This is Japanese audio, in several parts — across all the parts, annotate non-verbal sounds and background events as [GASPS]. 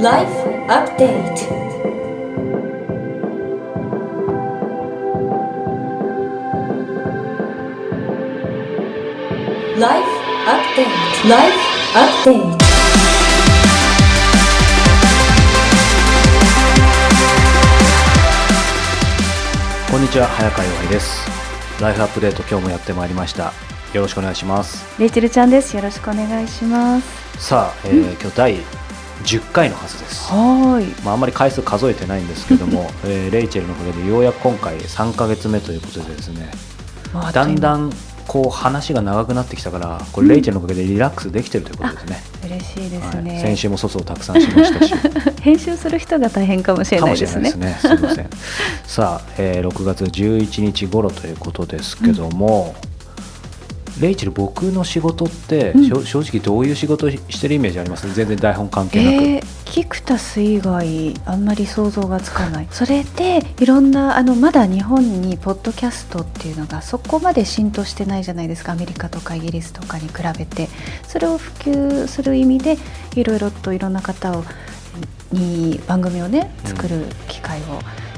Life Update. Life Update. Life Update. こんにちは早川洋平ですライフアップデート今日もやってまいりました。よろしくお願いします。レイチェルちゃんです。よろしくお願いします。さあ、えー今日第10回のはずですはーい。まあ、あんまり回数数えてないんですけども、[LAUGHS] えーレイチェルのおかげでようやく今回3ヶ月目ということでですねまあだんだんこう話が長くなってきたからこれレイチェルのおかげでリラックスできてるということですね、嬉しいですはい、ね。先週も粗相たくさんしましたし [LAUGHS] 編集する人が大変かもしれないですね。しれないですね。すみません。さあ、えー6月11日頃ということですけども、レイチェル、僕の仕事って、うん。正直どういう仕事してるイメージあります？全然台本関係なく。えー、キクタス以外あんまり想像がつかない。それでいろんなあのまだ日本にポッドキャストっていうのがそこまで浸透してないじゃないですか。アメリカとかイギリスとかに比べて。それを普及する意味でいろいろといろんな方をに番組をねうん。作る機会を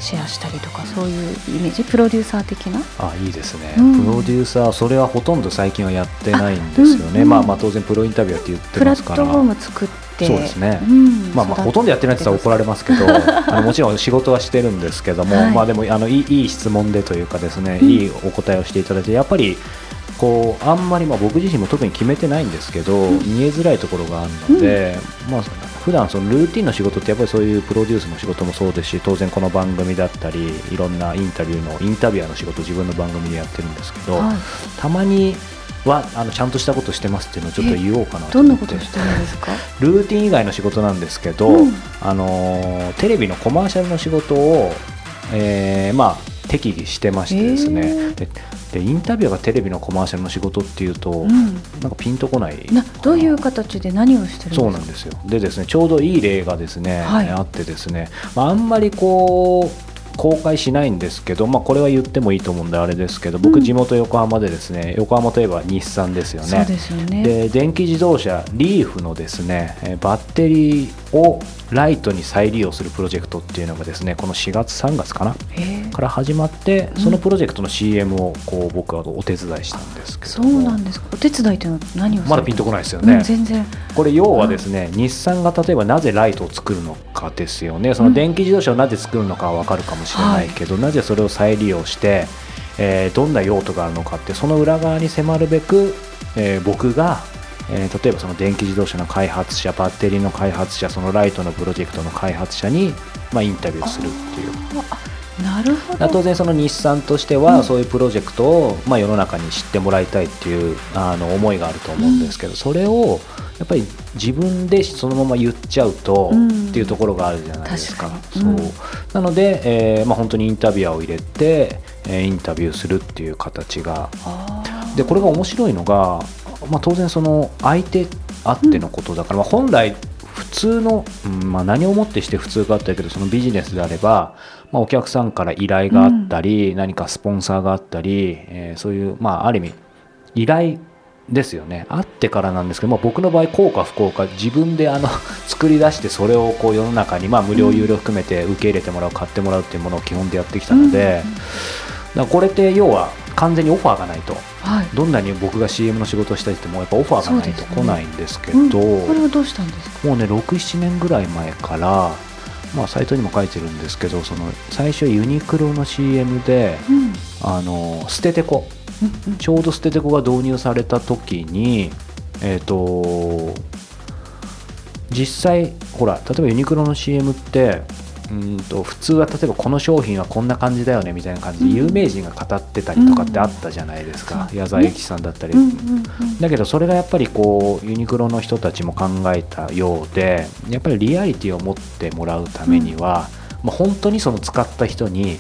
シェアしたりとか、そういうイメージプロデューサー的な？あいいですね、うん。プロデューサー、それはほとんど最近はやってないんですよね、あうん。うんまあ、まあ当然、プロインタビュアーって言ってプラますから、ットフォーム作ってそうですね。ん。まあ、まあほとんどやってないって言ったら怒られますけど [LAUGHS] あのもちろん仕事はしてるんですけども、はい。まあ、でもあのいいいい質問でというかですね、うん。いいお答えをしていただいてやっぱりこうあんまり、まあ、僕自身も特に決めてないんですけど、見えづらいところがあるので、まあ普段そのルーティンの仕事ってやっぱりそういうプロデュースの仕事もそうですし当然この番組だったりいろんなインタビューのインタビュアーの仕事自分の番組でやってるんですけど、はい。たまにはあのちゃんとしたことしてますっていうのをちょっと言おうかなとどんな思ってことしてるんですか？[LAUGHS] ルーティン以外の仕事なんですけど、うん。あのーテレビのコマーシャルの仕事を、えーまあ適宜してましてですね、へー。ででインタビュアーがテレビのコマーシャルの仕事っていうと、うん。なんかピンとこない。などういう形で何をしてるんですか？そうなんですよ。でですねちょうどいい例がですね、はい。あってですね、まあ、あんまりこう公開しないんですけど、まあ、これは言ってもいいと思うんであれですけど僕うん。地元横浜でですね、横浜といえば日産ですよね。そうですよね。で電気自動車リーフのですねえーバッテリーをライトに再利用するプロジェクトっていうのがですねこの4月3月かな？から始まってうん。そのプロジェクトの CM をこう僕はお手伝いしたんですけど。そもうなんですか。お手伝いというのは何をまだピンとこないですようね、ん全然。これ要はですね、日産が例えばなぜライトを作るのかですよね。その電気自動車をなぜ作るのかは分かるかもしれないけど、なぜそれを再利用して、えーどんな用途があるのかってその裏側に迫るべく、えー僕が、えー例えばその電気自動車の開発者バッテリーの開発者そのライトのプロジェクトの開発者に、まあ、インタビューするっていう。あなるほど。当然その日産としてはそういうプロジェクトを、まあ、世の中に知ってもらいたいっていうあの思いがあると思うんですけど、それをやっぱり自分でそのまま言っちゃうと、うん。っていうところがあるじゃないですか。うんそう。なので、えーまあ、本当にインタビュアーを入れて、えーインタビューするっていう形が。でこれが面白いのが、まあ、当然その相手あってのことだから、まあ、本来普通の、うんまあ、何をもってして普通かってけどそのビジネスであれば、まあ、お客さんから依頼があったり、何かスポンサーがあったり、えーそういう、まあ、ある意味依頼ですよね。あってからなんですけど、まあ、僕の場合幸か不幸か自分であの [LAUGHS] 作り出してそれをこう世の中に、まあ、無料有料含めて受け入れてもらう買ってもらうっていうものを基本でやってきたので、だからこれって要は完全にオファーがないと。はい。どんなに僕が CM の仕事をしたりしてもやっぱオファーがないと来ないんですけど。うん。これはどうしたんですか？もうね67年ぐらい前から、まあ、サイトにも書いてるんですけどその最初ユニクロの CM でうん。あの捨ててこ。うんうん。ちょうど捨ててこが導入された時にえっ、と実際ほら例えばユニクロの CM ってうんと普通は例えばこの商品はこんな感じだよねみたいな感じでうん。有名人が語ってたりとかってあったじゃないですか、うん。矢沢永吉さんだったり、うんうんうんだけどそれがやっぱりこうユニクロの人たちも考えたようでやっぱりリアリティを持ってもらうためには、まあ、本当にその使った人に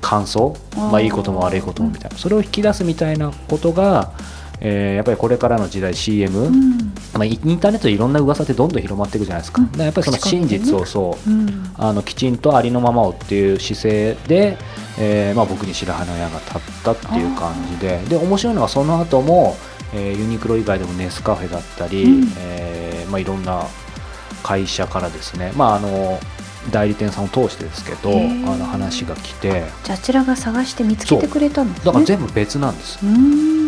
感想まあ、いいことも悪いこともみたいな、それを引き出すみたいなことが、えーやっぱりこれからの時代 CM、うん。まあ、インターネットでいろんな噂ってどんどん広まっていくじゃないですか,、うん。やっぱりその真実をそう、うん。あのきちんとありのままをっていう姿勢で、えーまあ、僕に白羽の矢が立ったっていう感じで。で面白いのはその後も、えーユニクロ以外でもネスカフェだったり、うんえーまあ、いろんな会社からですね、まあ、あの代理店さんを通してですけどあの話が来て。じゃああちらが探して見つけてくれたんですね。だから全部別なんです。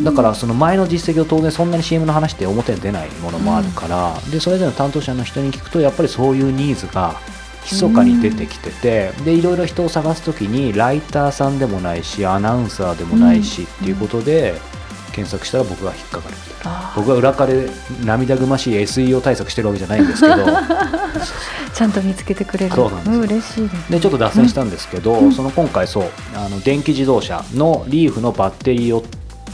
だからその前の実績を当然そんなに CM の話って表に出ないものもあるから、でそれぞれの担当者の人に聞くとやっぱりそういうニーズが密かに出てきてて、でいろいろ人を探す時にライターさんでもないしアナウンサーでもないし、うんっていうことで検索したら僕が引っかかる僕は裏金で涙ぐましい SEO 対策してるわけじゃないんですけど。[LAUGHS] ちゃんと見つけてくれる。そうなんですよ。嬉しいですね。でちょっと脱線したんですけど、うん。その今回そうあの電気自動車のリーフのバッテリーを、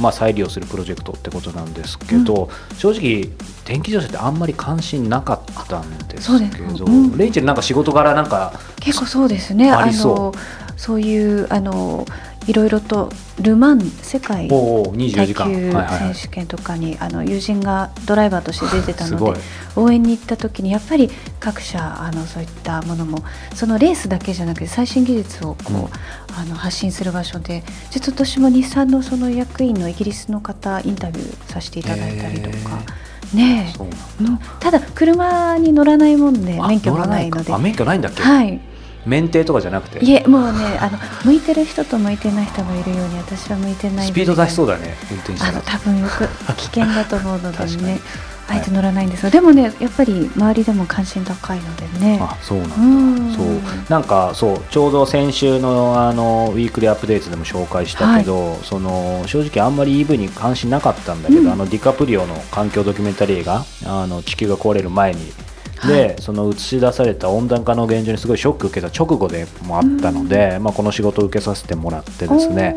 まあ、再利用するプロジェクトってことなんですけど、正直電気自動車ってあんまり関心なかったんですけど、うん。レイチェルなんか仕事柄なんか結構そうですね。ありそう。のそういうあのいろいろとル・マン世界おうおう24耐久選手権とかにあの友人がドライバーとして出てたので応援に行った時にやっぱり各社あのそういったものもそのレースだけじゃなくて最新技術をこう、うん。あの発信する場所で実は私も日産のその役員のイギリスの方インタビューさせていただいたりとか。ねえ、ただ車に乗らないもんであ免許がないので。免許ないんだっけ、はい免停とかじゃなくて？いえもうねあの向いてる人と向いてない人がいるように私は向いてないスピード出しそうだだね運転手あの多分よく [LAUGHS] 危険だと思うのでね。あえて乗らないんですが、でもねやっぱり周りでも関心高いのでね。あそうなんだ、うん。そう。なんかそうちょうど先週のあのウィークリーアップデートでも紹介したけど、その正直あんまり EV に関心なかったんだけど、うん。あのディカプリオの環境ドキュメンタリー映画あの地球が壊れる前にで、その映し出された温暖化の現状にすごいショック受けた直後でもあったので、まあ、この仕事を受けさせてもらってですね、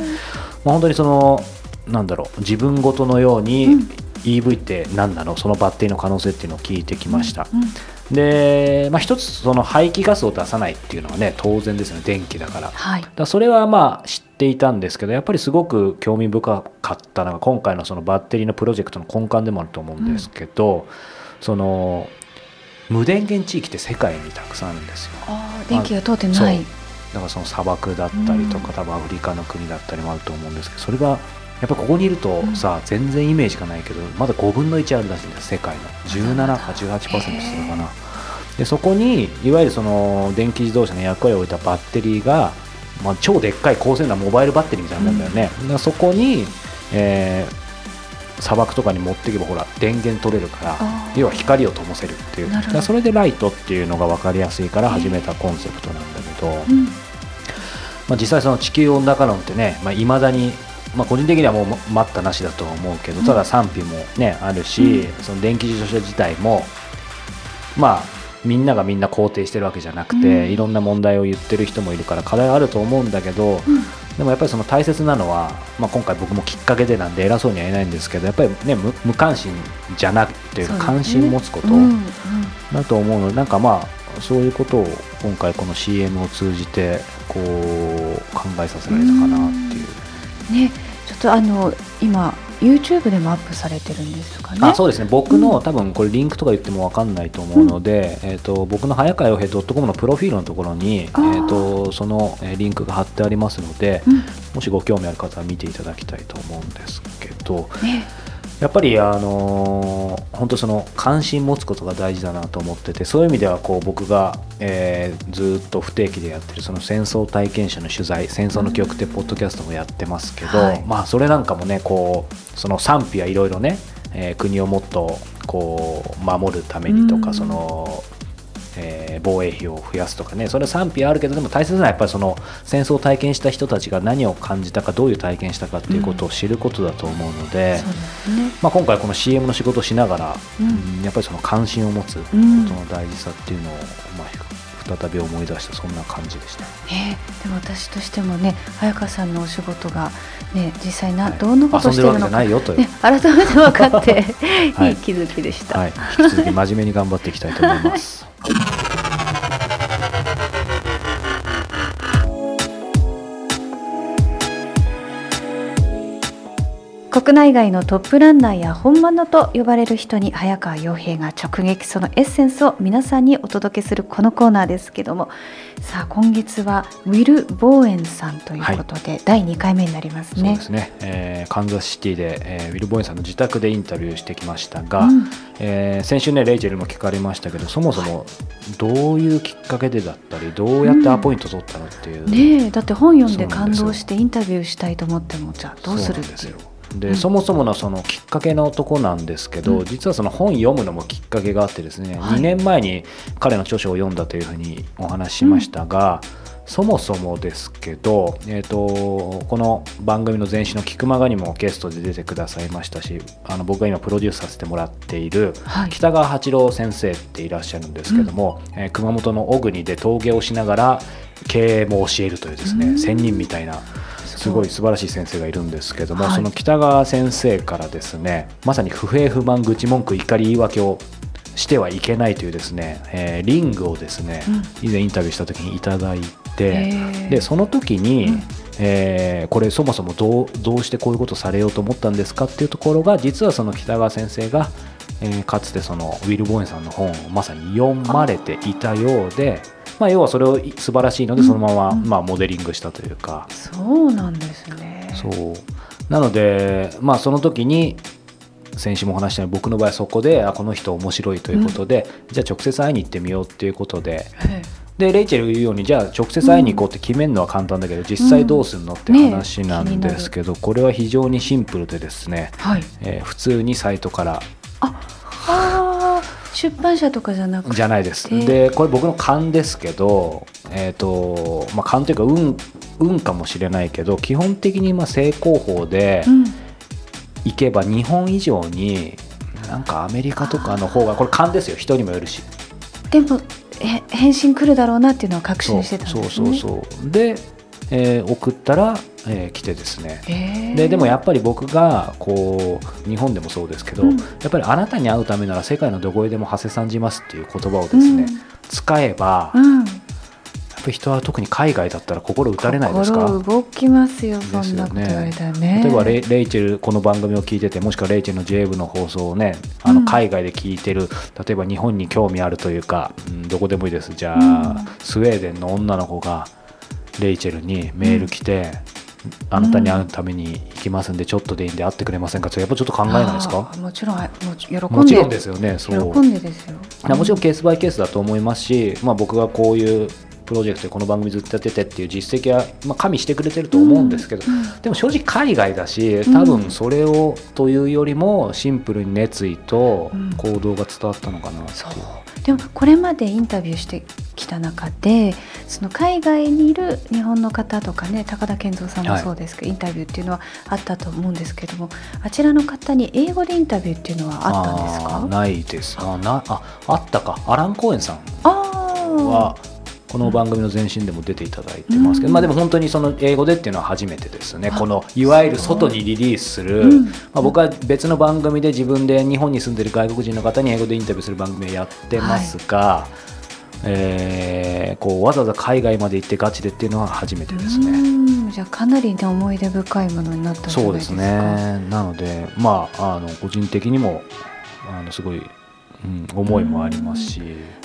まあ、本当にそのなんだろう自分ごとのように、うん。EV って何なの？そのバッテリーの可能性っていうのを聞いてきました、うん。で、まあ、一つその排気ガスを出さないっていうのはね当然ですよね電気だから。はい。らそれはまあ知っていたんですけどやっぱりすごく興味深かったのが今回のそのバッテリーのプロジェクトの根幹でもあると思うんですけど、その無電源地域って世界にたくさんあるんですよ。あー電気が通ってない。そう。だからその砂漠だったりとか、多分アフリカの国だったりもあると思うんですけどそれがやっぱここにいるとさ、全然イメージがないけどまだ5分の1あるらしいんです世界の。17か18%するかな。でそこにいわゆるその電気自動車の役割を置いたバッテリーが、まあ、超でっかい高性能なモバイルバッテリーみたいなもんだよね、だからそこに、えー砂漠とかに持っていけばほら電源取れるから要は光を灯せるっていう。それでライトっていうのが分かりやすいから始めたコンセプトなんだけど、うん。まあ、実際その地球温暖化論ってねいまあ、未だに、まあ、個人的にはもうま待ったなしだとは思うけどただ賛否も、ね、あるし、その電気自動車自体もまあみんながみんな肯定してるわけじゃなくて、うん。いろんな問題を言ってる人もいるから課題はあると思うんだけど、でもやっぱりその大切なのは、まあ、今回僕もきっかけでなんで偉そうには言えないんですけどやっぱりね無無関心じゃなくて関心持つこと、だと思うのでなんかまあそういうことを今回この CM を通じてこう考えさせられたかなっていう。ねちょっとあの今 YouTube でもアップされてるんですかね？あそうですね。僕の、うん多分これリンクとか言っても分かんないと思うので、えー、と僕の早川洋平 .com のプロフィールのところに、えあー。ー、とそのえーリンクが貼ってありますので、うん。もしご興味ある方は見ていただきたいと思うんですけどねやっぱり、あのー本当その関心持つことが大事だなと思っててそういう意味ではこう僕が、えーずっと不定期でやってるその戦争体験者の取材戦争の記憶ってポッドキャストもやってますけど、はい。まあそれなんかもねこうその賛否はいろいろね、えー国をもっとこう守るためにとか、うん。そのえー防衛費を増やすとかねそれは賛否あるけどでも大切なのはやっぱりその戦争を体験した人たちが何を感じたかどういう体験したかっていうことを知ることだと思うので、まあ、今回この CM の仕事をしながら、うん。うんやっぱりその関心を持つことうんの大事さっていうのを、まあ、再び思い出したそんな感じでした。ねでも私としてもね早川さんのお仕事がね実際な、はい。どんなことしてるのか改めて分かって、[LAUGHS] はいいい。[LAUGHS] 気づきでした、はい、引き続き真面目に頑張っていきたいと思います。[LAUGHS] 国内外のトップランナーや本物と呼ばれる人に早川洋平が直撃そのエッセンスを皆さんにお届けするこのコーナーですけどもさあ今月はウィル・ボーエンさんということで、第2回目になりますね。そうで。すね、えーカンザスシティで、えーウィル・ボーエンさんの自宅でインタビューしてきましたが、うん。えー先週ねレイチェルも聞かれましたけどそもそもどういうきっかけでだったりどうやってアポイント取ったのっていう、ねえだって本読んで感動してインタビューしたいと思ってもじゃあどうするんですよで、うん。そもそものそのきっかけのとこなんですけど、うん。実はその本読むのもきっかけがあってですね、はい。2年前に彼の著書を読んだというふうにお話ししましたが、そもそもですけど、えー、とこの番組の前身の「菊間が」にもゲストで出てくださいましたしあの僕が今プロデュースさせてもらっているはい。北川八郎先生っていらっしゃるんですけども、えー熊本の小国で陶芸をしながら経営も教えるというですね、うん。仙人みたいなすごい素晴らしい先生がいるんですけども、はい。その北川先生からですねまさに不平不満愚痴文句怒り言い訳をしてはいけないというですね、えーリングをですね、以前インタビューした時にいただいて、でその時に、うん。えーこれそもそもどうどうしてこういうことされようと思ったんですかっていうところが実はその北川先生が、えーかつてそのウィル・ボーエンさんの本をまさに読まれていたようでまあ、要はそれを素晴らしいのでそのまま、うん。まあ、モデリングしたというか。そうなんですね。そう。なので、まあ、その時に先週もお話したように僕の場合そこであこの人面白いということで、じゃあ直接会いに行ってみようっていうことで。えでレイチェルが言うようにじゃあ直接会いに行こうって決めるのは簡単だけど、実際どうするのってね話なんですけど、これは非常にシンプルでですね、えはい。えー普通にサイトから。あー出版社とかじゃなくて。じゃないです。ででこれ僕の勘ですけど、えーとまあ、勘というか運運かもしれないけど基本的にまあ正攻法で、うん。行けば日本以上になんかアメリカとかの方がこれ勘ですよ。人にもよるし。でもえ返信来るだろうなっていうのは確そう信してたんそうですね。そうそう。で、えー送ったら、えー来てですね。へえででもやっぱり僕がこう日本でもそうですけど、うん。やっぱりあなたに会うためなら世界のどこへでも馳せ参じますっていう言葉をですね、使えば、うん、人は特に海外だったら心打たれないですか？心動きますよねんなこと言われたらね。例えばレイレイチェルこの番組を聞いててもしくはレイチェルの J 部の放送をねあうん。の海外で聞いてる、例えば日本に興味あるというか、うんどこでもいいです。じゃあ、うん。スウェーデンの女の子がレイチェルにメール来て、あなたに会うために行きますんでちょっとでいいんで会ってくれませんか？ってやっぱちょっと考えないですか？もちろんはいもち喜んで。もちろんですよねそう。喜んでですよ。もちろん。ケースバイケースだと思いますし、まあ、僕がこういうプロジェクトでこの番組ずっとやっててっていう実績は、まあ、加味してくれてると思うんですけど、でも正直海外だし多分それをというよりもシンプルに熱意とうん。行動が伝わったのかなっていう、そう。でもこれまでインタビューしてきた中でその海外にいる日本の方とかね高田健三さんもそうですけど、インタビューっていうのはあったと思うんですけどもあちらの方に英語でインタビューっていうのはあったんですか？ないです。あなああったか。アラン・コーエンさんあはこの番組の前身でも出ていただいてますけど、うん。まあでも本当にその英語でっていうのは初めてですね。あこのいわゆる外にリリースする、うんまあ、僕は別の番組で自分で日本に住んでる外国人の方に英語でインタビューする番組をやってますが、えーこうわざわざ海外まで行ってガチでっていうのは初めてですね。うん。じゃあかなりね思い出深いものになったそうですね。なのでまああの個人的にもあのすごい、うん、思いもありますし、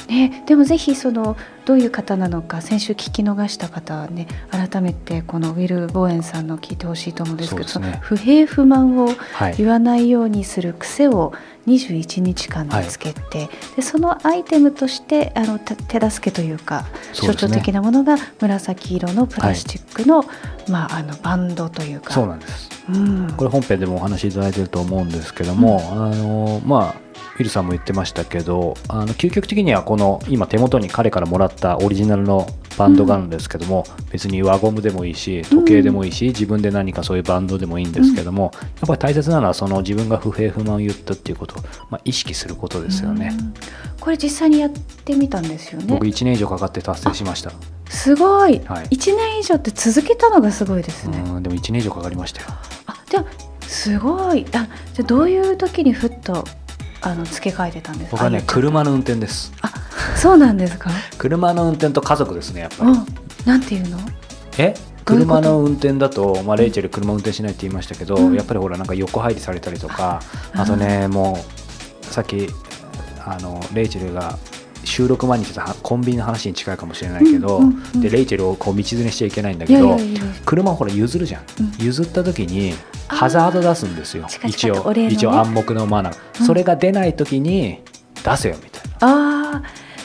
ね、でもぜひそのどういう方なのか先週聞き逃した方はね改めてこのウィル・ボーエンさんの聞いてほしいと思うんですけどね。不平不満をはい言わないようにする癖を21日間でつけて、でそのアイテムとしてあの手手助けというか象徴的なものが紫色のプラスチックの,、まあ、あのバンドというか。そうなんです。うん。これ本編でもお話しいただいてると思うんですけども、あのまあウィルさんも言ってましたけどあの究極的にはこの今手元に彼からもらったオリジナルのバンドがあるんですけども、別に輪ゴムでもいいし時計でもいいし、自分で何かそういうバンドでもいいんですけども、やっぱり大切なのはその自分が不平不満を言ったっていうことを、まあ、意識することですよね。うん。これ実際にやってみたんですよね。僕1年以上かかって達成しました、すごい、はい。1年以上って続けたのがすごいですね、うんでも1年以上かかりましたよ。あでもすごい。あじゃあどういう時にふっとあの付け替えてたんです。か僕はねあ車の運転です。あそうなんですか？[LAUGHS] 車の運転と家族ですねやっぱり。うんなんていうの？え？車の運転だと、まあ、レイチェル車運転しないって言いましたけど、うん。やっぱりほらなんか横入りされたりとかあとねもうさっきあのレイチェルが収録前に言ってたコンビニの話に近いかもしれないけど、でレイチェルをこう道連れしちゃいけないんだけど車をほら譲るじゃん、うん。譲った時にハザード出すんですよ。一応一応暗黙のマナー、うん。それが出ない時に出せよみたいな。ああ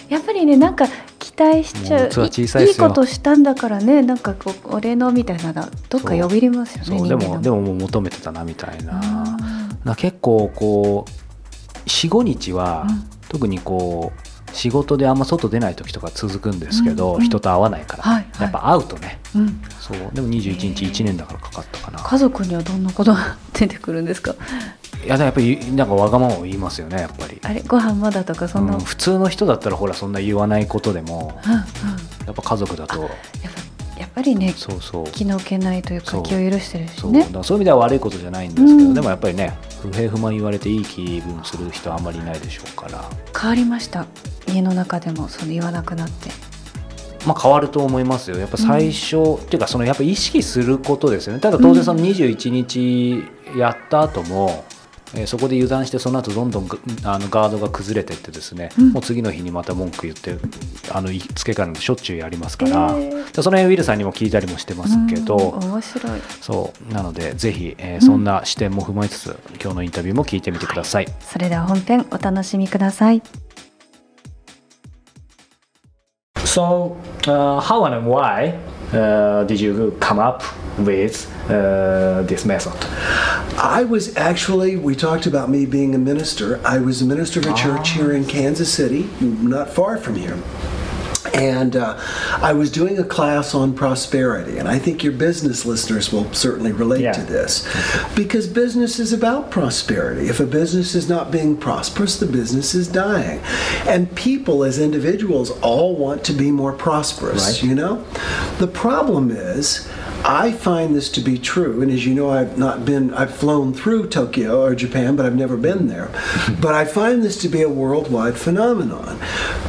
やっぱりねなんか期待しちゃう。いいいことしたんだからねなんかこう俺のみたいなのどっか呼び入れますよねそうでもでもももう求めてたなみたいな。あな結構こう45日は、うん。特にこう仕事であんま外出ない時とか続くんですけど、うんうん人と会わないから、はいはい。やっぱ会うとね。ーうん。そう。でも21日1年だからかかったかな。家族にはどんなことが出てくるんですか？いややっぱりなんかわがままを言いますよねやっぱり、あれご飯まだとかそんな、うん普通の人だったらほらそんな言わないことでもうんうん。やっぱ家族だと。やっぱやっぱりねそうそう。気の置けないというかそう。気を許してるしそう。だねからそういう意味では悪いことじゃないんですけど、うん。でもやっぱりね不平不満言われていい気分する人はあんまりいないでしょうから。変わりました家の中でもその言わなくなって。まあ、変わると思いますよ、やっぱ最初、っていうか、そのやっぱ意識することですよね、ただ当然、その21日やった後も、えーそこで油断して、その後どんどんぐあのガードが崩れてって、ですね、うん。もう次の日にまた文句言って、あのい付け替えるのしょっちゅうやりますから、えー。でその辺ウィルさんにも聞いたりもしてますけど、うん面白い。そう。なので、ぜひ、えーそんな視点も踏まえつつ、今日のインタビューも聞いてみてください。それでは本編お楽しみください So, uh, how and why uh, did you come up with uh, this method? I was actually, we talked about me being a minister. I was a minister of a church here in Kansas City, not far from here. And uh, I was doing a class on prosperity, and I think your business listeners will certainly relate Yeah. to this. Because business is about prosperity. If a business is not being prosperous, the business is dying. And people, as individuals, all want to be more prosperous, Right. you know? The problem is, I find this to be true, and as you know, I've not been, I've flown through Tokyo or Japan, but I've never been there. [LAUGHS] but I find this to be a worldwide phenomenon.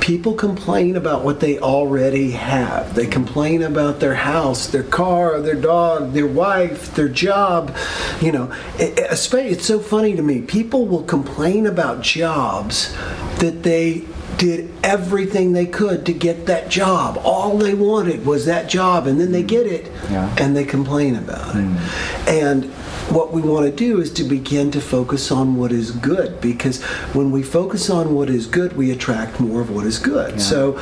People complain about what they already have. They complain about their house, their car, their dog, their wife, their job. You know, it, it, it's so funny to me. People will complain about jobs that they did everything they could to get that job. All they wanted was that job, and then they get it, Yeah. and they complain about it. Hmm. And what we want to do is to begin to focus on what is good because when we focus on what is good we attract more of what is good. So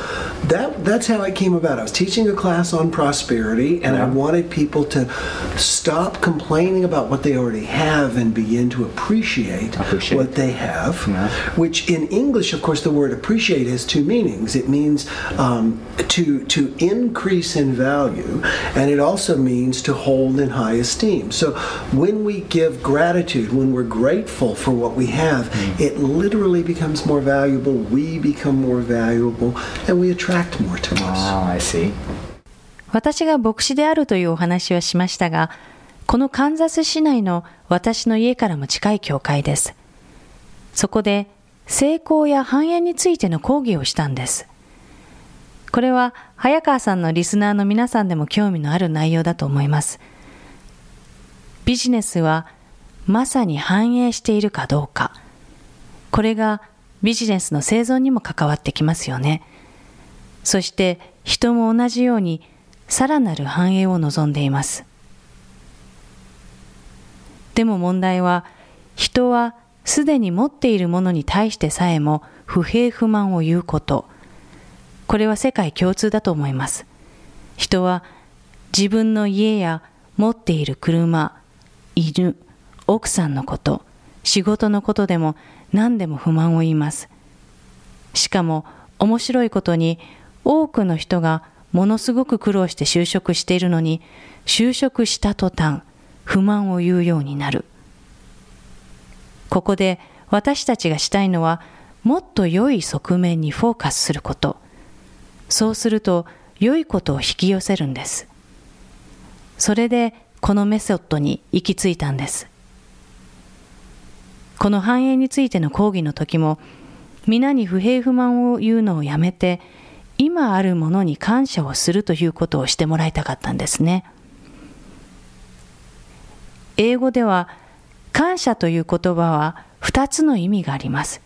that that's how it came about. I was teaching a class on prosperity and i wanted people to stop complaining about what they already have and begin to appreciate, Appreciate. what they have Yeah. which in english of course the word appreciate has two meanings. It means um, to to increase in value and it also means to hold in high esteem. So when we give gratitude when we're grateful for what we have it literally becomes more valuable we become more valuable and we attract more to us I see. 私が牧師であるというお話はしましたが、このカンザス市内の私の家からも近い教会です。そこで成功や繁栄についての講義をしたんです。これは早川さんのリスナーの皆さんでも興味のある内容だと思います。ビジネスはまさに繁栄しているかどうか。これがビジネスの生存にも関わってきますよね。そして人も同じようにさらなる繁栄を望んでいます。でも問題は人はすでに持っているものに対してさえも不平不満を言うこと。これは世界共通だと思います。人は自分の家や持っている車、犬、奥さんのこと、仕事のことでも何でも不満を言います。しかも面白いことに多くの人がものすごく苦労して就職しているのに就職した途端不満を言うようになる。ここで私たちがしたいのはもっと良い側面にフォーカスすること。そうすると良いことを引き寄せるんです。それでこのメソッドに行き着いたんです。この繁栄についての講義の時も皆に不平不満を言うのをやめて今あるものに感謝をするということをしてもらいたかったんですね。英語では感謝という言葉は2つの意味があります。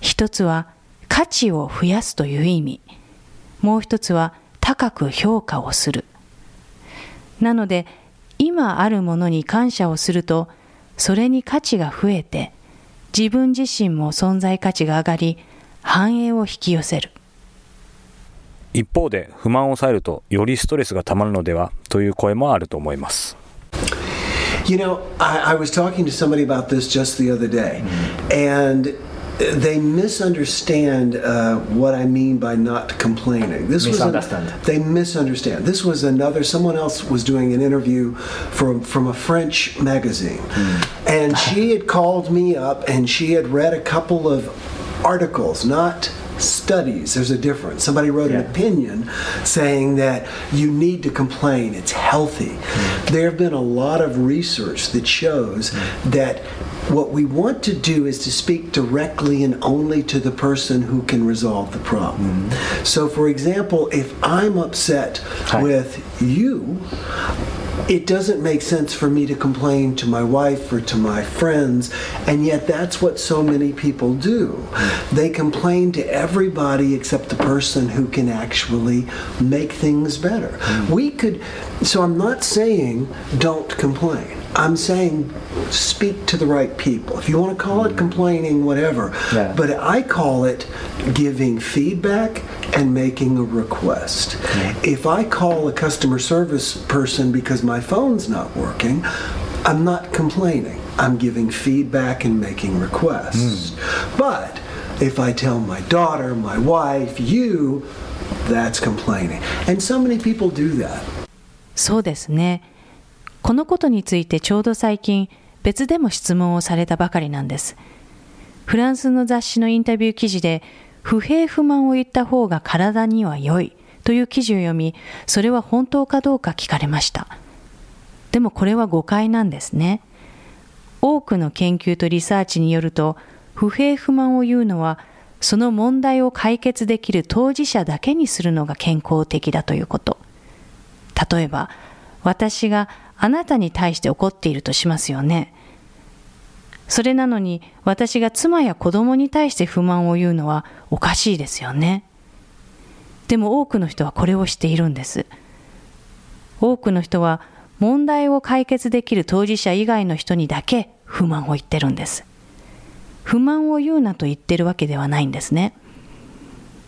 一つは価値を増やすという意味。もう一つは高く評価をする。なので、今あるものに感謝をすると、それに価値が増えて、自分自身も存在価値が上がり、繁栄を引き寄せる。一方で不満を抑えるとよりストレスがたまるのではという声もあると思います You know, I, I was talking to somebody about this just the other day, and they misunderstand uh, what I mean by not complaining. This was a- Misunderstand. they misunderstand. This was another. Someone else was doing an interview from from a French magazine, and she had called me up, and she had read a couple of articles, not studies. There's a difference. Somebody wrote an opinion saying that you need to complain. It's healthy. Mm. There have been a lot of research that shows mm. that what we want to do is to speak directly and only to the person who can resolve the problem. Mm-hmm. So, for example, if I'm upset Hi. with you, it doesn't make sense for me to complain to my wife or to my friends, and yet that's what so many people do. They complain to everybody except the person who can actually make things better. Mm. We could, so I'm not saying don't complain. I'm saying speak to the right people. If you want to call it complaining, whatever. Yeah. But I call it giving feedback and making a request. If I call a customer service person because my phone's not working, I'm not complaining. I'm giving feedback and making requests. But if I tell my daughter, my wife, you, that's complaining. And so many people do that. そうですね。 このことについてちょうど最近別でも質問をされたばかりなんです。フランスの雑誌のインタビュー記事で不平不満を言った方が体には良いという記事を読み、それは本当かどうか聞かれました。でもこれは誤解なんですね。多くの研究とリサーチによると、不平不満を言うのは、その問題を解決できる当事者だけにするのが健康的だということ。例えば、私があなたに対して怒っているとしますよね。それなのに私が妻や子供に対して不満を言うのはおかしいですよね。でも多くの人はこれをしているんです。多くの人は問題を解決できる当事者以外の人にだけ不満を言ってるんです。不満を言うなと言ってるわけではないんですね。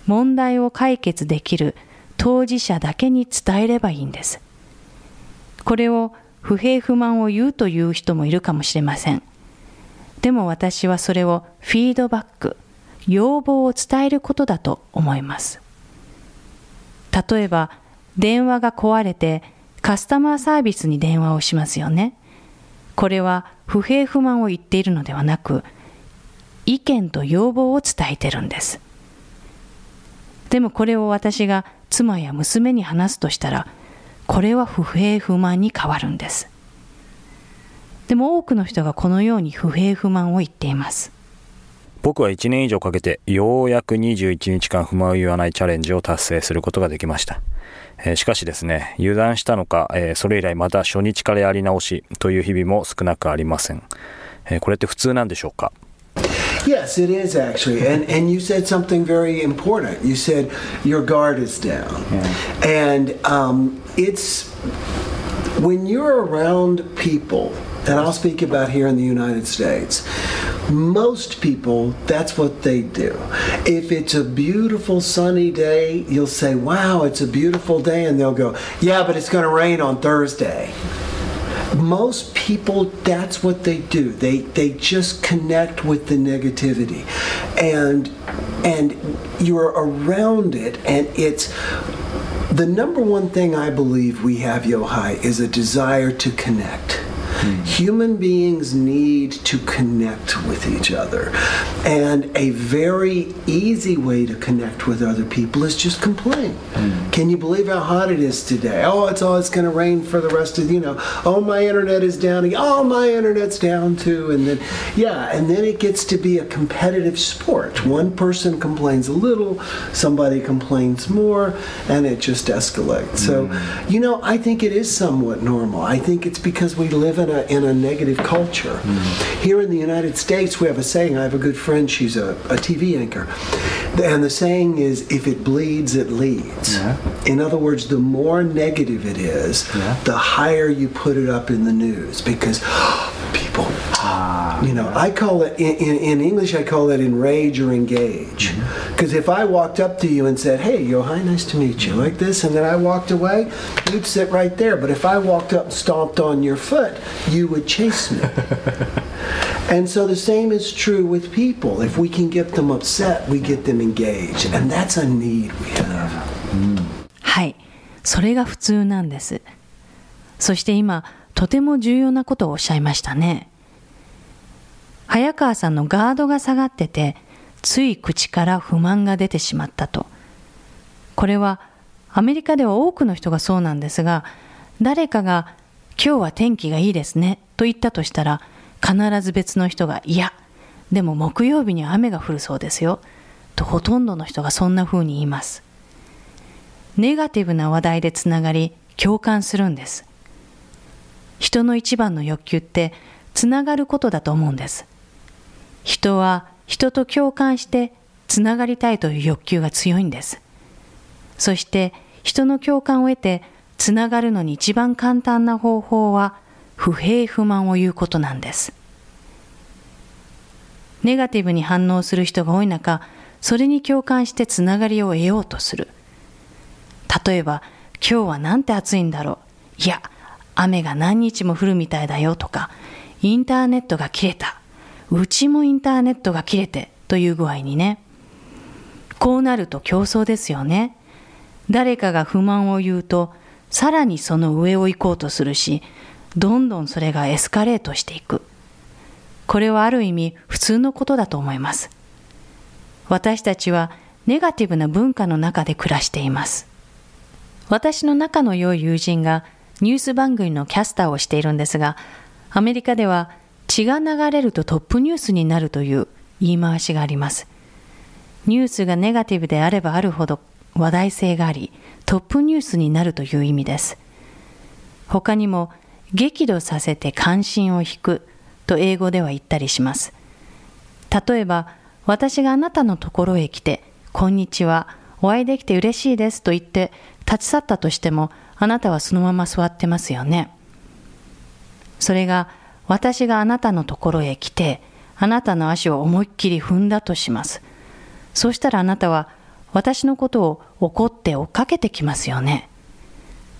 問題を解決できる当事者だけに伝えればいいんです。これを不平不満を言うという人もいるかもしれません。でも私はそれをフィードバック、要望を伝えることだと思います。例えば、電話が壊れてカスタマーサービスに電話をしますよね。これは不平不満を言っているのではなく、意見と要望を伝えてるんです。でもこれを私が妻や娘に話すとしたら、これは不平不満に変わるんです。でも多くの人がこのように不平不満を言っています。僕は1年以上かけてようやく21日間不満を言わないチャレンジを達成することができました。えしかしですね、油断したのか、えそれ以来また初日からやり直しという日々も少なくありません。えこれって普通なんでしょうか？Yes, it is actually. And and you said something very important. You said your guard is down. And um, it's when you're around people, and I'll speak about here in the United States, most people, that's what they do. If it's a beautiful sunny day, you'll say, Wow, it's a beautiful day. And they'll go, Yeah, but it's going to rain on Thursday most people that's what they do. They they just connect with the negativity. And and you're around it and it's the number one thing i believe we have yohai is a desire to connect Hmm. Human beings need to connect with each other. And a very easy way to connect with other people is just complain. Hmm. Can you believe how hot it is today? Oh, it's all it's going to rain for the rest of you know. Oh, my internet is down. Oh, my internet's down too. And then yeah, and then it gets to be a competitive sport. One person complains a little, somebody complains more, and it just escalates. So, hmm. you know, I think it is somewhat normal. I think it's because we live in a, in a negative culture. Hmm. Here in the United States, we have a saying. I have a good friend, she's a, a TV anchor. And the saying is, if it bleeds, it leads. Yeah. In other words, the more negative it is, Yeah. the higher you put it up in the news because [GASPS] people. You know, I call it in, in, in English. I call it enrage or engage. Because if I walked up to you and said, "Hey, Yohai, nice to meet you," like this, and then I walked away, you'd sit right there. But if I walked up and stomped on your foot, you would chase me. [LAUGHS] and so the same is true with people. If we can get them upset, we get them engaged, and that's a need we have. はい、それが普通なんです。そして今、とても重要なことをおっしゃいましたね。 早川さんのガードが下がってて、つい口から不満が出てしまったと。これはアメリカでは多くの人がそうなんですが、誰かが今日は天気がいいですねと言ったとしたら、必ず別の人がいや、でも木曜日には雨が降るそうですよ。とほとんどの人がそんな風に言います。ネガティブな話題でつながり共感するんです人の一番の欲求ってつながることだと思うんです人は人と共感してつながりたいという欲求が強いんですそして人の共感を得てつながるのに一番簡単な方法は不平不満を言うことなんですネガティブに反応する人が多い中それに共感してつながりを得ようとする例えば、今日はなんて暑いんだろう。いや、雨が何日も降るみたいだよとか、インターネットが切れた。うちもインターネットが切れてという具合にね。こうなると競争ですよね。誰かが不満を言うと、さらにその上を行こうとするし、どんどんそれがエスカレートしていく。これはある意味普通のことだと思います。私たちはネガティブな文化の中で暮らしています。私の仲の良い友人がニュース番組のキャスターをしているんですが、アメリカでは血が流れるとトップニュースになるという言い回しがあります。ニュースがネガティブであればあるほど話題性があり、トップニュースになるという意味です。他にも、激怒させて関心を引くと英語では言ったりします。例えば、私があなたのところへ来て、こんにちは、お会いできて嬉しいですと言って立ち去ったとしても、あなたはそのまま座ってますよね。それが、私があなたのところへ来て、あなたの足を思いっきり踏んだとします。そうしたらあなたは、私のことを怒って追っかけてきますよね。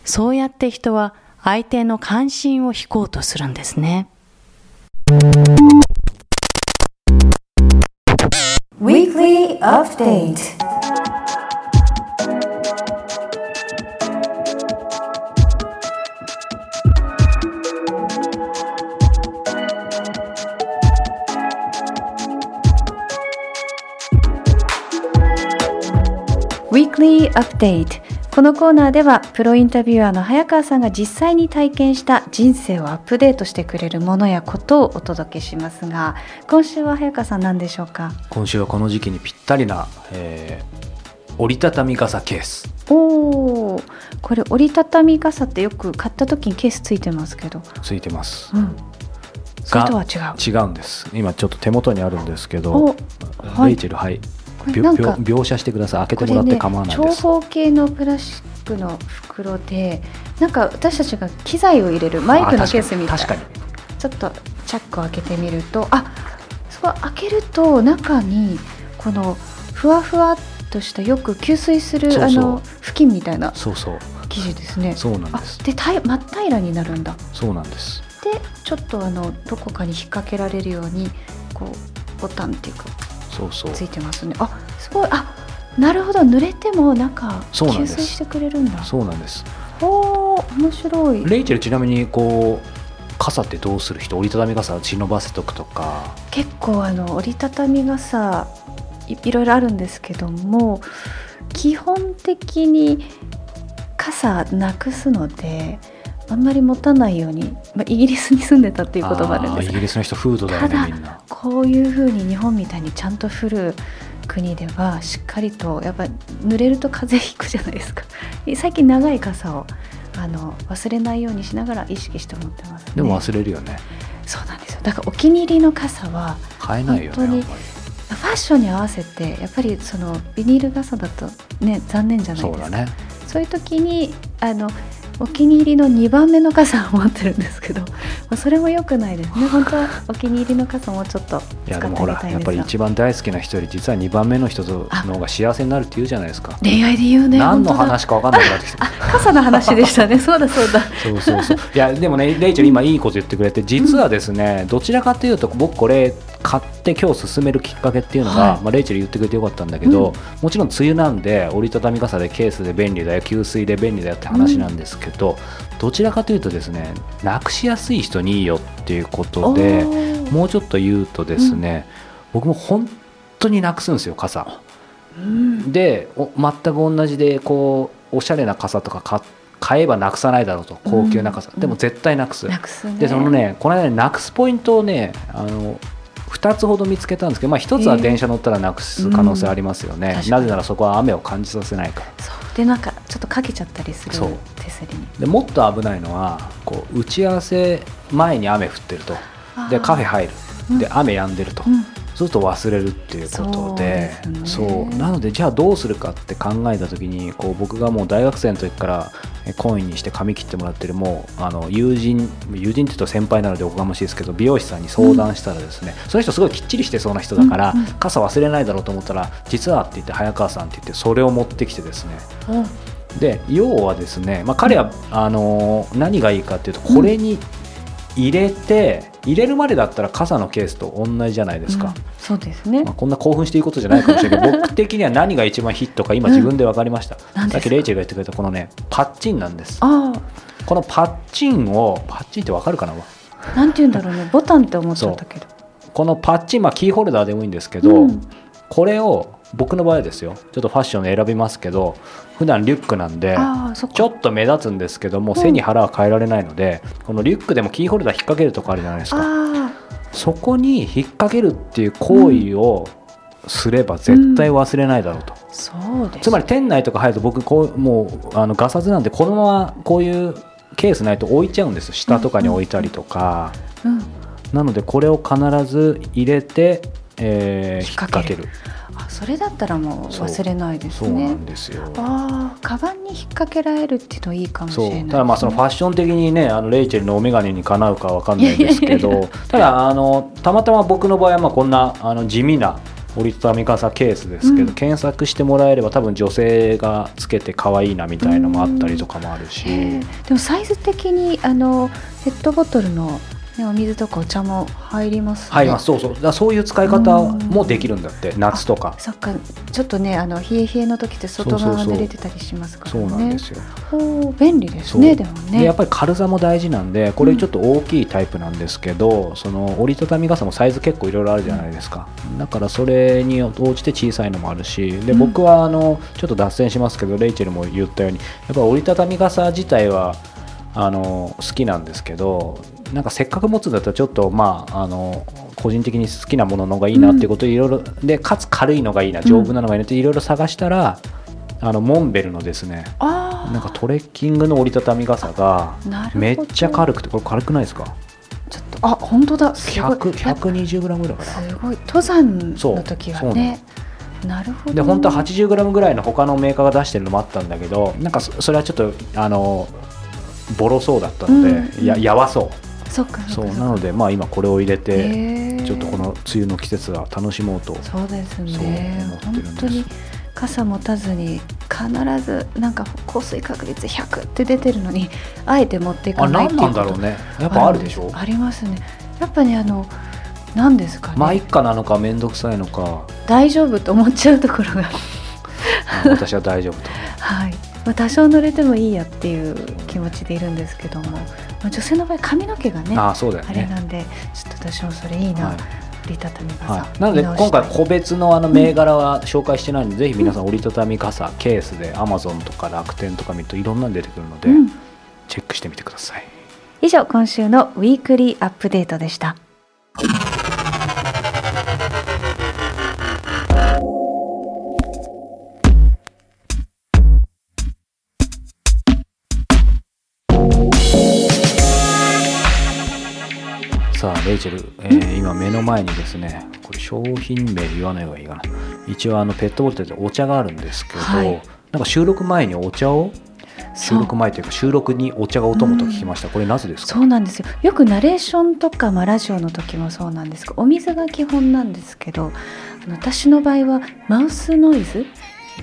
そうやって人は相手の関心を引こうとするんですね。Weekly Update Weekly Update このコーナーではプロインタビュアーの早川さんが実際に体験した人生をアップデートしてくれるものやことをお届けしますが今週は早川さん何でしょうか？今週はこの時期にぴったりな、えー折りたたみ傘ケース。おおこれ折りたたみ傘ってよく買った時にケースついてますけど。ついてます。うん。それとは違う。違うんです。今ちょっと手元にあるんですけおど、はい。レイチェルはい描写してください。開けてもらって構わない長です、方形のプラスチックの袋でなんか私たちが機材を入れるマイクのケースみたい。あ確かに。ちょっとチャックを開けてみるとあすごい開けると中にこのふわふわっとしたよく吸水するあの布巾みたいなそうそう。生地ですね。そうなんです。あでたい真っ平らになるんだ。そうなんです。でちょっとあのどこかに引っ掛けられるようにこうボタンっていうかそうそう。ついてますね。あすごい。あなるほど。濡れてもなんです。水してくれるんだ。そうなんです。おー面白い。レイチェルちなみにこう傘ってどうする人？折りたたみ傘忍ばせとくとか。結構あの折りたたみ傘いいろいろあるんですけども基本的に傘なくすのであんまり持たないように、まあ、イギリスに住んでたっていうこともあるんです。ーイギリスの人フードだよただねみんな。こういうふうに日本みたいにちゃんと降る国ではしっかりとやっぱ濡れると風邪ひくじゃないですか。[LAUGHS] 最近長い傘をあの忘れないようにしながら意識して持ってます、ね、でも忘れるよね。そうなんですよ。だからお気に入りの傘は買えないよねファッションに合わせてやっぱりそのビニール傘だとね残念じゃないですか。そうだね。そういう時にあのお気に入りの2番目の傘を持ってるんですけど、まあ、それも良くないですね。[LAUGHS] 本当はお気に入りの傘もうちょっとい使ってあやでもほらやっぱり一番大好きな人より実は2番目の人の方が幸せになるって言うじゃないですか。恋愛で言うね何の話か分かんなくなって。きて傘の話でしたね。[LAUGHS] そうだそうだ。そうそうそう。いやでもねレイチェル今いいこと言ってくれて実はですね、どちらかというと僕これ買って今日進めるきっかけっていうのが、はい。まあ、レイチェル言ってくれてよかったんだけど、もちろん梅雨なんで折りたたみ傘でケースで便利だよ給水で便利だよって話なんですけど、どちらかというとですねなくしやすい人にいいよっていうことでもうちょっと言うとですね、僕も本当になくすんですよ傘。うん。でお全く同じでこうおしゃれな傘とか買買えばなくさないだろうと高級な傘、うん。でも絶対なくす、なくすね。でそのねこの間ねなくすポイントをねあの2つほど見つけたんですけど、まあ、1つは電車乗ったらなくす可能性ありますよね、うん。確かになぜならそこは雨を感じさせないから。そう。でなんかちょっとかけちゃったりする手すりに。でもっと危ないのはこう打ち合わせ前に雨降ってると。でカフェ入る。で雨止んでると、うんそうすると忘れるっていうことでそうね。う。なのでじゃあどうするかって考えた時にこう僕がもう大学生の時からえコインにして髪切ってもらってるもうあの友人友人って言うと先輩なのでおこがましいですけど美容師さんに相談したらですね、その人すごいきっちりしてそうな人だから、うんうん。傘忘れないだろうと思ったら実はって言って早川さんって言ってそれを持ってきてですね。うん。で要はですね、まあ、彼は、あのー何がいいかっていうとこれに入れて、入れるまでだったら傘のケースと同じじゃないですか、うんそうですね。まあ、こんな興奮していいことじゃないかもしれないけど [LAUGHS] 僕的には何が一番ヒットか今自分で分かりました、何ですか？さっきレイチェルが言ってくれたこのねパッチンなんです。あこのパッチンをパッチンって分かるかな？あなんて言うんだろうね。ボタンって思っちゃったけど。このパッチン、まあ、キーホルダーでもいいんですけど、うん。これを僕の場合ですよ。ちょっとファッションで選びますけど普段リュックなんでちょっと目立つんですけども背に腹は変えられないので、このリュックでもキーホルダー引っ掛けるとこあるじゃないですか。あそこに引っ掛けるっていう行為をすれば絶対忘れないだろうと、うです。つまり店内とか入ると僕こうもうあのガサツなんでこのままこういうケースないと置いちゃうんです下とかに置いたりとか、うん。なのでこれを必ず入れて、えー引っ掛けるあそれだったらもう忘れないですそうなねんですよ。ああカバンに引っ掛けられるっていうのいいかもしれないね。ただまあそのファッション的にねあのレイチェルのお眼鏡にかなうかわかんないですけどただあのたまたま僕の場合はまあこんなあの地味な折りたたみ傘ケースですけど、うん。検索してもらえれば多分女性がつけて可愛いなみたいのもあったりとかもあるし、でもサイズ的にあのペットボトルの、ね、お水とかお茶も入りますね。入ります。そうそう。だそういう使い方もできるんだって夏とか。そっか。ちょっとねあの冷え冷えの時って外側がそうそうそう。濡れてたりしますからそねうなんですよ。おー便利ですそう。ねでもね。でやっぱり軽さも大事なんでこれちょっと大きいタイプなんですけど、その折りたたみ傘もサイズ結構いろいろあるじゃないですか、だからそれに応じて小さいのもあるしでうん。僕はあのちょっと脱線しますけどレイチェルも言ったようにやっぱ折りたたみ傘自体はあの好きなんですけどなんかせっかく持つんだったらちょっとまああの個人的に好きなものの方がいいなっていうことでいろいろでかつ軽いのがいいな丈夫なのがいいなっていろいろ探したら、あのモンベルのですねあなんかトレッキングの折りたたみ傘がめっちゃ軽くてこれ軽くないですか？ちょっとあ本当だ。すごい。100 120グラムぐらいかな。すごい。登山の時はね。なるほどで本当は80グラムぐらいの他のメーカーが出してるのもあったんだけどなんかそそれはちょっとあのボロそうだったので、うんややわそそっかうそうそっか。なのでまあ今これを入れてちょっとこの梅雨の季節は楽しもうと。そうですそうね思ってるんです。本当に傘持たずに必ずなんか降水確率100って出てるのにあえて持っていかあないっていうこと。何なんだろうね。やっぱあるでしょ？ありますね。やっぱねあの何ですかね、まあ一家なのか面倒くさいのか。大丈夫と思っちゃうところが。[LAUGHS] あ私は大丈夫と。はい、まあ、多少濡れてもいいやっていう気持ちでいるんですけども、まあ、女性の場合髪の毛がねあああそうだよね。れなんでちょっと私もそれいいな、はい。折りたたみ傘、はい、なので今回個別のあの銘柄は紹介してないので、ぜひ皆さん折りたたみ傘ケースで Amazon とか楽天とか見るといろんなの出てくるので、うん。チェックしてみてください。以上今週のウィークリーアップデートでしたレイチェル、えー今目の前にですねこれ商品名言わない方がいいかな。一応あのペットボトルでお茶があるんですけど、はい。なんか収録前にお茶を収録前というか収録にお茶がお供と聞きました、これなぜですか？そうなんですよ。よくナレーションとか、まあ、ラジオの時もそうなんですがお水が基本なんですけどあの私の場合はマウスノイズ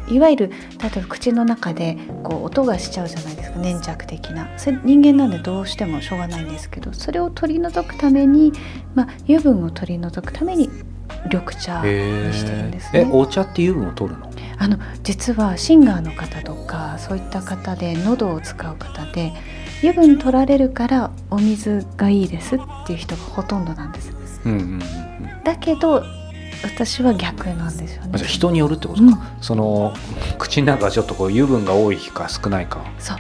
いわゆる例えば口の中でこう音がしちゃうじゃないですか粘着的な。それ人間なんでどうしてもしょうがないんですけどそれを取り除くために、まあ、油分を取り除くために緑茶にしてるんですね。えお茶って油分を取るの？あの実はシンガーの方とかそういった方で喉を使う方で油分取られるからお水がいいですっていう人がほとんどなんです。うんうんうんうん。だけど私は逆なんですよね。人によるってことか、その口の中がちょっとこう油分が多いか少ないか。そう。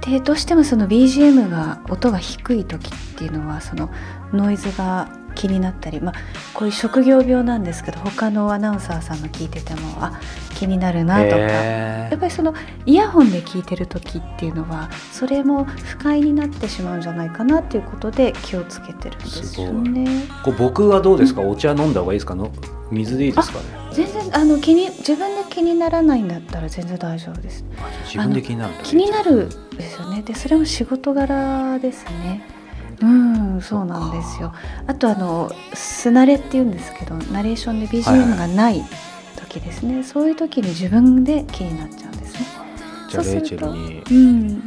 でどうしてもその BGM が音が低い時っていうのはそのノイズが気になったり、まあ、こういう職業病なんですけど他のアナウンサーさんの聞いててもあ気になるなとか、へーやっぱりそのイヤホンで聞いてる時っていうのはそれも不快になってしまうんじゃないかなっていうことで気をつけてるんですよね。こう僕はどうですか？お茶飲んだ方がいいですか？の水でいいですか？ね全然あの気に自分で気にならないんだったら全然大丈夫です。あ自分で気になる気になるですよね。でそれも仕事柄ですね。うん、そうなんですよ。あとあのすなれって言うんですけど、ナレーションで BGM がない時ですね。そういう時に自分で気になっちゃうんですね。じゃあレイチェルにうん、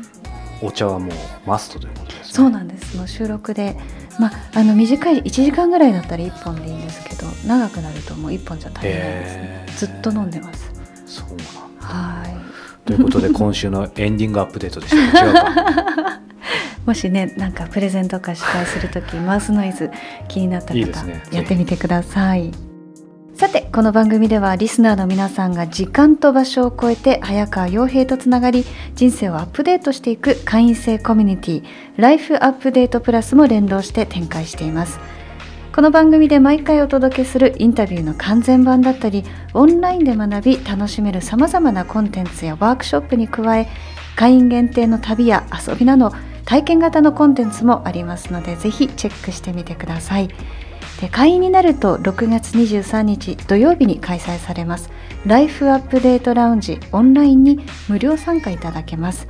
お茶はもうマストということですねそうなんです。もう収録で、まああの短い1時間ぐらいだったら1本でいいんですけど、長くなるともう1本じゃ足りないですねずっと飲んでます。そうなんだはい。ということで [LAUGHS] 今週のエンディングアップデートでした違うかもしねなんかプレゼントか司会する時マウスノイズ気になった方いいね。やってみてください。さてこの番組ではリスナーの皆さんが時間と場所を超えて早川洋平とつながり人生をアップデートしていく会員制コミュニティライフアップデートプラスも連動して展開しています。この番組で毎回お届けするインタビューの完全版だったりオンラインで学び楽しめるさまざまなコンテンツやワークショップに加え会員限定の旅や遊びなど体験型のコンテンツもありますのでぜひチェックしてみてください。で会員になると6月23日土曜日に開催されます。ライフアップデートラウンジオンラインに無料参加いただけます。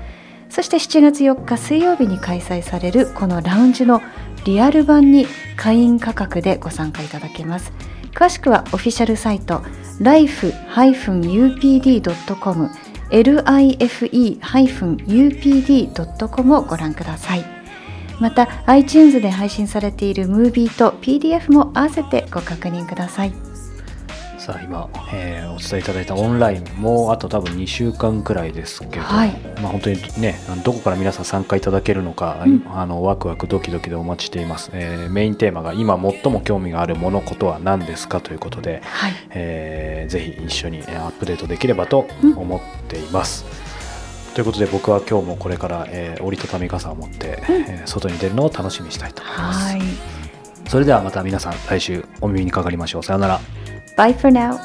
そして7月4日水曜日に開催されるこのラウンジのリアル版に会員価格でご参加いただけます。詳しくはオフィシャルサイト life-upd.com life-upd.com をご覧ください。また iTunes で配信されているムービーと PDF も合わせてご確認ください。さあ今、えーお伝えいただいたオンラインもうあと多分2週間くらいですけど、はい。まあ、本当にねどこから皆さん参加いただけるのか、あのワクワクドキドキでお待ちしています、えーメインテーマが今最も興味があるものことは何ですか？ということで、はい。えーぜひ一緒にえーアップデートできればと思っています、ということで僕は今日もこれから、えー折りたたみ傘を持って、えー外に出るのを楽しみにしたいと思います、はい。それではまた皆さん来週お耳にかかりましょう。さようなら Bye for now